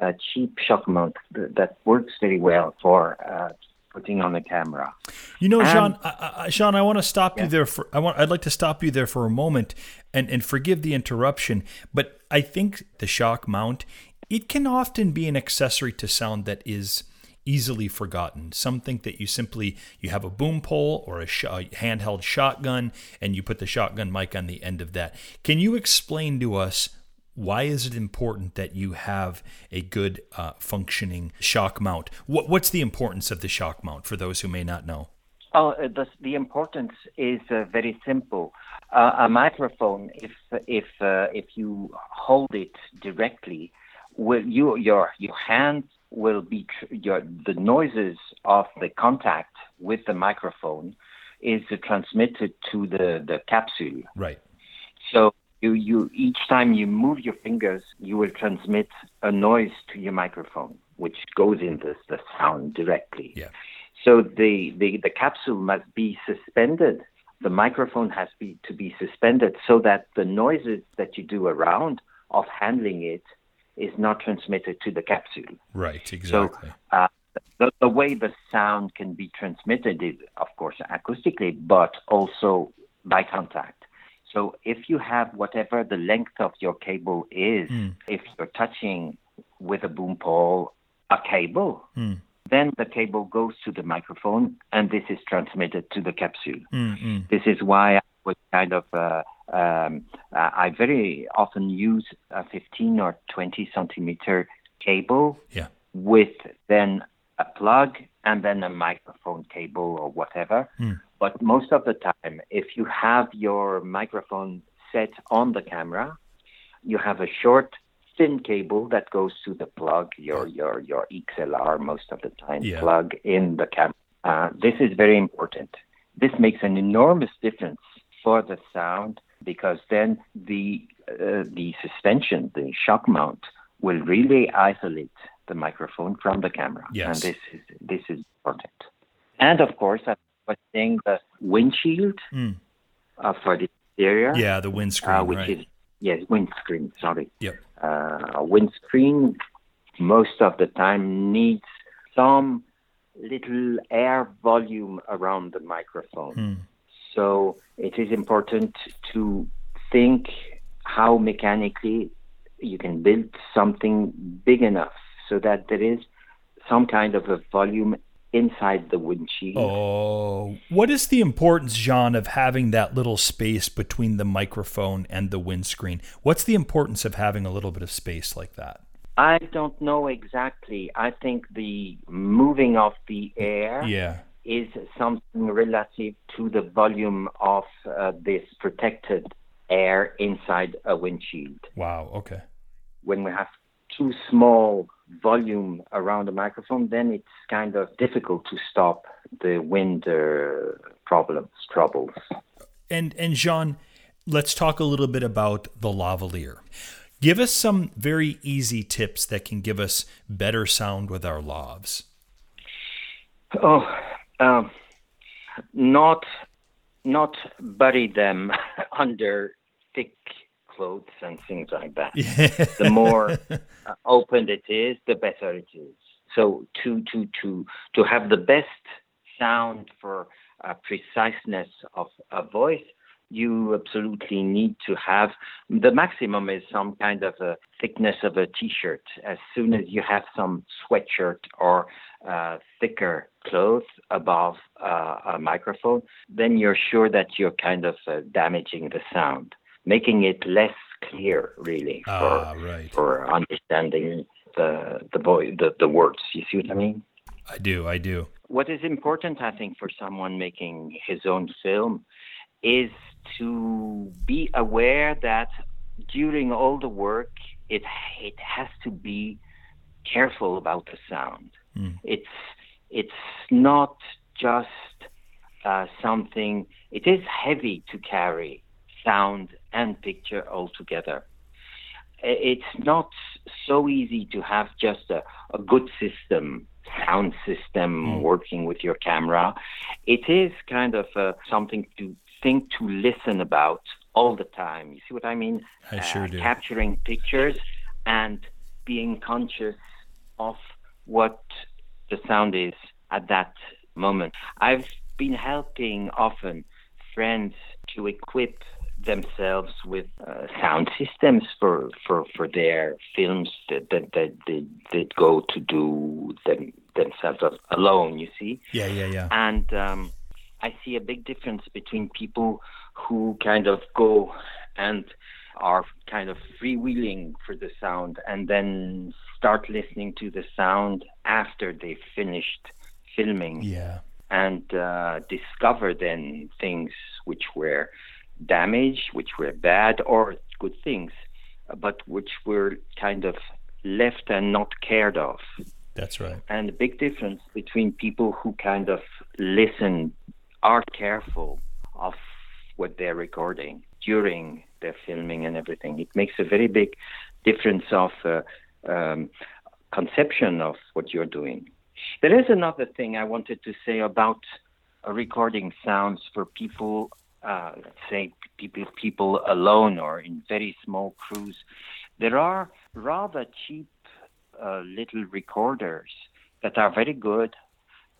S3: uh, cheap shock mount that works very well for uh, putting on the camera.
S1: You know, Sean, I, I, Jean, I want to stop yeah. you there for. I want. I'd like to stop you there for a moment, and and forgive the interruption, but I think the shock mount it can often be an accessory to sound that is easily forgotten. Some think that you simply you have a boom pole or a, sh- a, handheld shotgun and you put the shotgun mic on the end of that. Can you explain to us why is it important that you have a good uh, functioning shock mount? What, what's the importance of the shock mount for those who may not know?
S3: Oh, uh, the, the importance is uh, very simple. Uh, a microphone, if if uh, if you hold it directly, will you your your hands will be tr- your the noises of the contact with the microphone is transmitted to the the capsule.
S1: Right.
S3: So you you each time you move your fingers, you will transmit a noise to your microphone, which goes into the sound directly.
S1: Yeah.
S3: So the, the, the capsule must be suspended. The microphone has be, to be suspended so that the noises that you do around of handling it is not transmitted to the capsule.
S1: Right, exactly. So,
S3: uh, the, the way the sound can be transmitted is, of course, acoustically, but also by contact. So if you have whatever the length of your cable is,
S1: Mm.
S3: if you're touching with a boom pole a cable,
S1: Mm.
S3: then the cable goes to the microphone and this is transmitted to the capsule.
S1: Mm, mm.
S3: This is why I was kind of, uh, um, I very often use a 15 or 20 centimeter cable
S1: Yeah.
S3: with then a plug and then a microphone cable or whatever.
S1: Hmm.
S3: But most of the time, if you have your microphone set on the camera, you have a short, thin cable that goes to the plug, your your your XLR most of the time
S1: Yeah.
S3: plug in the camera. Uh, this is very important. This makes an enormous difference for the sound because then the uh, the suspension, the shock mount, will really isolate the microphone from the camera.
S1: Yes.
S3: And this is this is important. And of course, I was saying the windshield
S1: Mm.
S3: uh, for the exterior,
S1: Yeah, the windscreen,
S3: uh, which
S1: right?
S3: is yes, windscreen. Sorry,
S1: Yep.
S3: uh, a windscreen most of the time needs some little air volume around the microphone.
S1: Mm.
S3: So it is important to think how mechanically you can build something big enough so that there is some kind of a volume inside the windshield.
S1: Oh, what is the importance, Jean, of having that little space between the microphone and the windscreen? What's the importance of having a little bit of space like that?
S3: I don't know exactly. I think the moving of the air
S1: Yeah.
S3: Is something relative to the volume of uh, this protected air inside a windshield.
S1: Wow. Okay.
S3: When we have too small volume around the microphone, then it's kind of difficult to stop the wind uh, problems, troubles.
S1: And and Jean, let's talk a little bit about the lavalier. Give us some very easy tips that can give us better sound with our lavs.
S3: Oh, um, not not bury them under thick clothes and things like that. the more uh, open it is, the better it is. So to to to to have the best sound for uh, preciseness of a voice, you absolutely need to have the maximum is some kind of a thickness of a t-shirt. As soon as you have some sweatshirt or uh, thicker clothes above uh, a microphone, then you're sure that you're kind of uh, damaging the sound, making it less clear, really, for
S1: Ah, right.
S3: for understanding the the voice, the, the words. You see what I mean?
S1: I do. I do.
S3: What is important, I think, for someone making his own film is to be aware that during all the work, it it has to be careful about the sound.
S1: Mm.
S3: It's it's not just uh, something. It is heavy to carry sound and picture all together. It's not so easy to have just a, a good system, sound system working with your camera. It is kind of uh, something to think to listen about all the time. You see what I mean?
S1: I sure do.
S3: Capturing pictures and being conscious of what the sound is at that moment. I've been helping often friends to equip themselves with uh, sound systems for, for, for their films that, that, that they, they go to do them, themselves alone, you see?
S1: Yeah. Yeah. Yeah.
S3: And um, I see a big difference between people who kind of go and are kind of freewheeling for the sound and then start listening to the sound after they've finished filming
S1: Yeah.
S3: and uh, discover then things which were damaged, which were bad, or good things, but which were kind of left and not cared of
S1: That's right.
S3: and a big difference between people who kind of listen, are careful of what they're recording during their filming and everything. It makes a very big difference of uh, um, conception of what you're doing. There is another thing I wanted to say about uh, recording sounds for people, uh, say people people alone or in very small crews. There are rather cheap uh, little recorders that are very good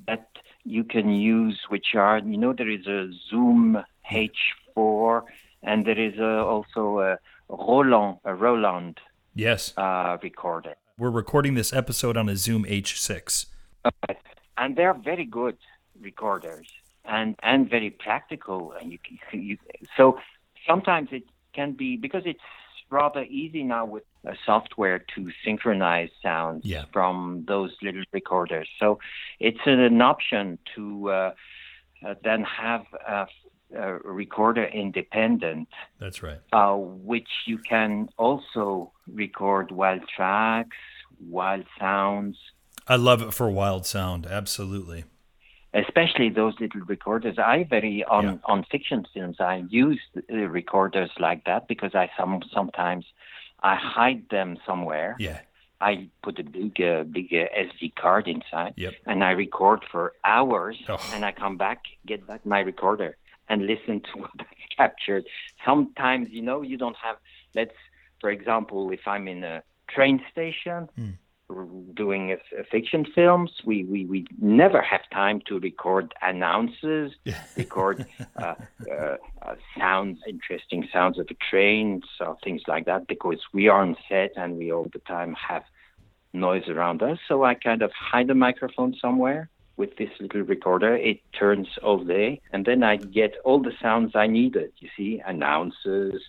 S3: that you can use, which are, you know, there is a Zoom H4 and there is uh, also a Roland, a Roland
S1: Yes.
S3: uh, recorder.
S1: We're recording this episode on a Zoom H6. Okay.
S3: and they're very good recorders and and very practical and you, can- you so sometimes it can be because it's rather easy now with software to synchronize sounds
S1: Yeah.
S3: from those little recorders so it's an option to uh, uh, then have a, a recorder independent
S1: That's right.
S3: uh, which you can also record wild tracks wild sounds
S1: I love it for wild sound. Absolutely.
S3: Especially those little recorders. I very on
S1: Yeah.
S3: on fiction films. I use recorders like that because I some sometimes I hide them somewhere.
S1: Yeah.
S3: I put a big uh, big uh, SD card inside,
S1: Yep.
S3: and I record for hours,
S1: Oh.
S3: and I come back, get back my recorder, and listen to what I captured. Sometimes you know you don't have. Let's, for example, if I'm in a train station
S1: Hmm.
S3: Doing fiction films, we, we we never have time to record announces, record uh, uh, uh, sounds, interesting sounds of a train, so things like that, because we are on set and we all the time have noise around us. So I kind of hide the microphone somewhere with this little recorder. It turns all day, and then I get all the sounds I needed. You see, announces,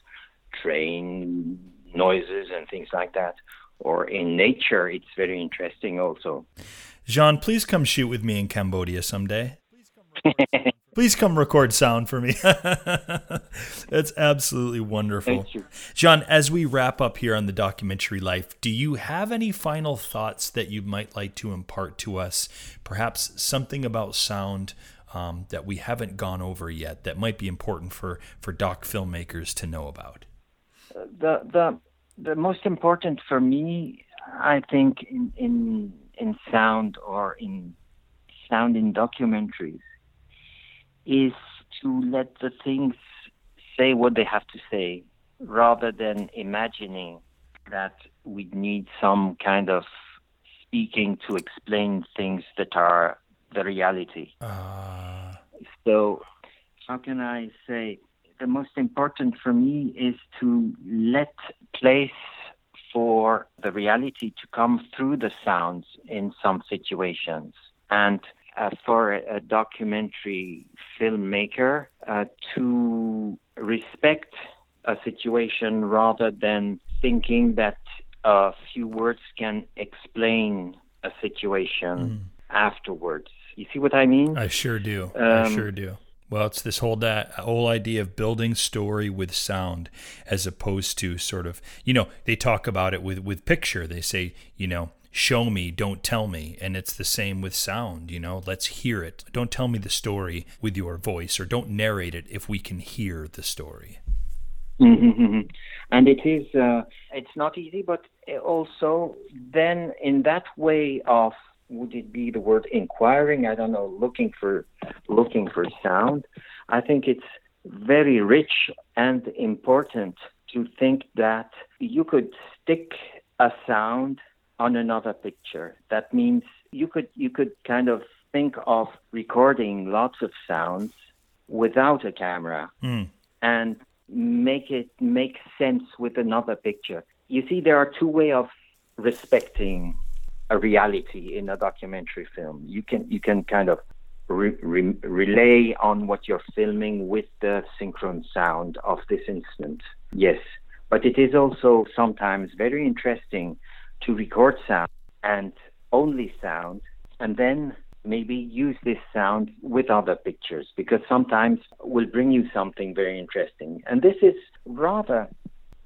S3: train noises, and things like that. Or in nature, it's very interesting also.
S1: Jean, please come shoot with me in Cambodia someday. Please come record sound for me. That's absolutely wonderful.
S3: Thank you.
S1: Jean, as we wrap up here on the documentary life, do you have any final thoughts that you might like to impart to us? Perhaps something about sound um, that we haven't gone over yet that might be important for, for doc filmmakers to know about?
S3: the the the most important for me, I think, in in in sound or in sound in documentaries, is to let the things say what they have to say, rather than imagining that we need some kind of speaking to explain things that are the reality.
S1: Uh,
S3: So, how can I say? The most important for me is to let place for the reality to come through the sounds in some situations. And uh, for a, a documentary filmmaker uh, to respect a situation rather than thinking that a few words can explain a situation afterwards. You see what I mean?
S1: I sure do. I
S3: Um,
S1: sure do. Well, it's this whole that whole idea of building story with sound, as opposed to sort of you know they talk about it with with picture. They say you know show me, don't tell me, and it's the same with sound. You know, let's hear it. Don't tell me the story with your voice, or don't narrate it if we can hear the story.
S3: Mhm. and it is uh, it's not easy but also then in that way of would it be the word inquiring i don't know looking for looking for sound i think it's very rich and important to think that you could stick a sound on another picture that means you could you could kind of think of recording lots of sounds without a camera
S1: Mm.
S3: and make it make sense with another picture. You see, there are two ways of respecting a reality in a documentary film. You can you can kind of re- re- relay on what you're filming with the synchron sound of this instant. Yes, but it is also sometimes very interesting to record sound and only sound, and then maybe use this sound with other pictures because sometimes will bring you something very interesting. And this is rather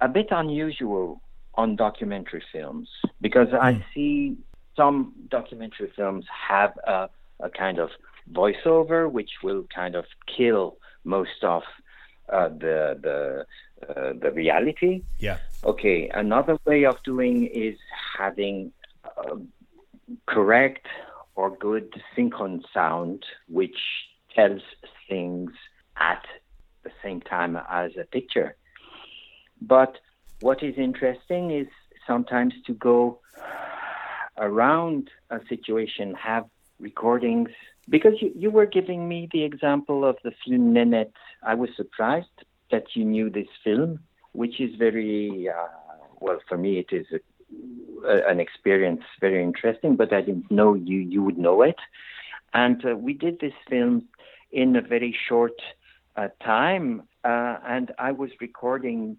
S3: a bit unusual on documentary films because I see some documentary films have a, a kind of voiceover which will kind of kill most of uh, the the uh, the reality.
S1: Yeah.
S3: Okay, another way of doing is having uh, correct or good synchron sound, which tells things at the same time as a picture. But what is interesting is sometimes to go around a situation, have recordings, because you, you were giving me the example of the film Nenette. I was surprised that you knew this film, which is very uh, well for me. It is a, a, an experience very interesting, but I didn't know you you would know it. And uh, we did this film in a very short uh, time, uh, and I was recording,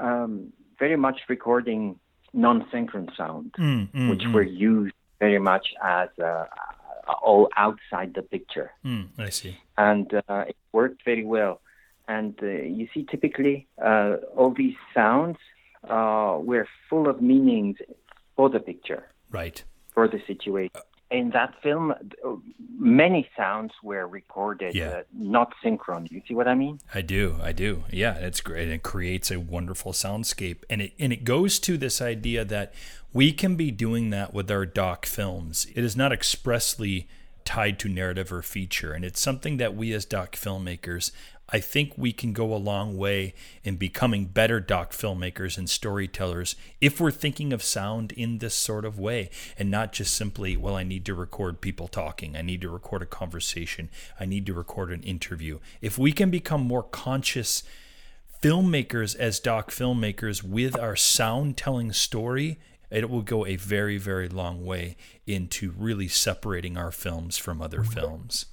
S3: um, very much recording non-synchron sound,
S1: Mm, mm,
S3: which
S1: mm,
S3: were used very much as uh, all outside the picture,
S1: mm, I see.
S3: and uh, it worked very well. And uh, you see, typically, uh, all these sounds uh, were full of meanings for the picture
S1: Right.
S3: for the situation. In that film, many sounds were recorded,
S1: Yeah.
S3: uh, not synchron. You see what I mean?
S1: I do, I do. Yeah, it's great. It creates a wonderful soundscape, and it and it goes to this idea that we can be doing that with our doc films. It is not expressly tied to narrative or feature, and it's something that we as doc filmmakers, I think we can go a long way in becoming better doc filmmakers and storytellers if we're thinking of sound in this sort of way and not just simply, well, I need to record people talking, I need to record a conversation, I need to record an interview. If we can become more conscious filmmakers as doc filmmakers with our sound telling story, it will go a very, very long way into really separating our films from other films.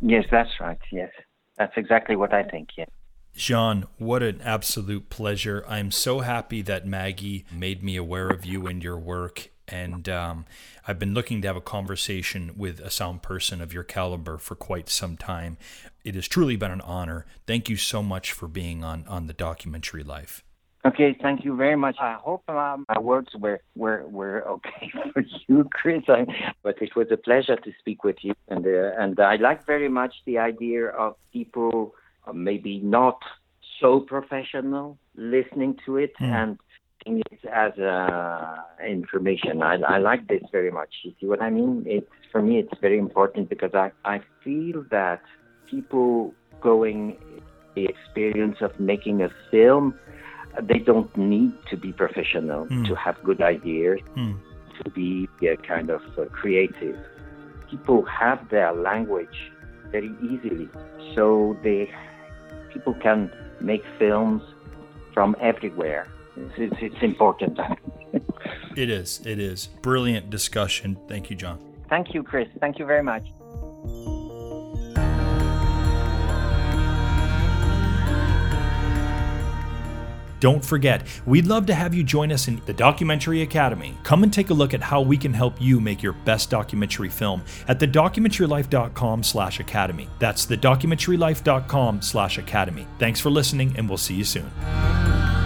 S3: Yes, that's right. Yes, that's exactly what I think. yeah.
S1: Jean, what an absolute pleasure. I'm so happy that Maggie made me aware of you and your work. And um, I've been looking to have a conversation with a sound person of your caliber for quite some time. It has truly been an honor. Thank you so much for being on, on the documentary life.
S3: Okay, thank you very much. I hope um, my words were, were, were okay for you, Chris. I, but it was a pleasure to speak with you, and uh, and I like very much the idea of people uh, maybe not so professional listening to it
S1: Hmm.
S3: and seeing it as uh, information. I, I like this very much. You see what I mean? It's for me, it's very important because I I feel that people going the experience of making a film they don't need to be professional
S1: Mm.
S3: to have good ideas,
S1: Hmm.
S3: to be uh, kind of uh, creative. People have their language very easily, so they people can make films from everywhere. It's, it's, it's important.
S1: It is. It is. Brilliant discussion. Thank you, John.
S3: Thank you, Chris. Thank you very much.
S1: Don't forget, we'd love to have you join us in the Documentary Academy. Come and take a look at how we can help you make your best documentary film at thedocumentarylife.com slash academy. That's thedocumentarylife.com slash academy. Thanks for listening, and we'll see you soon.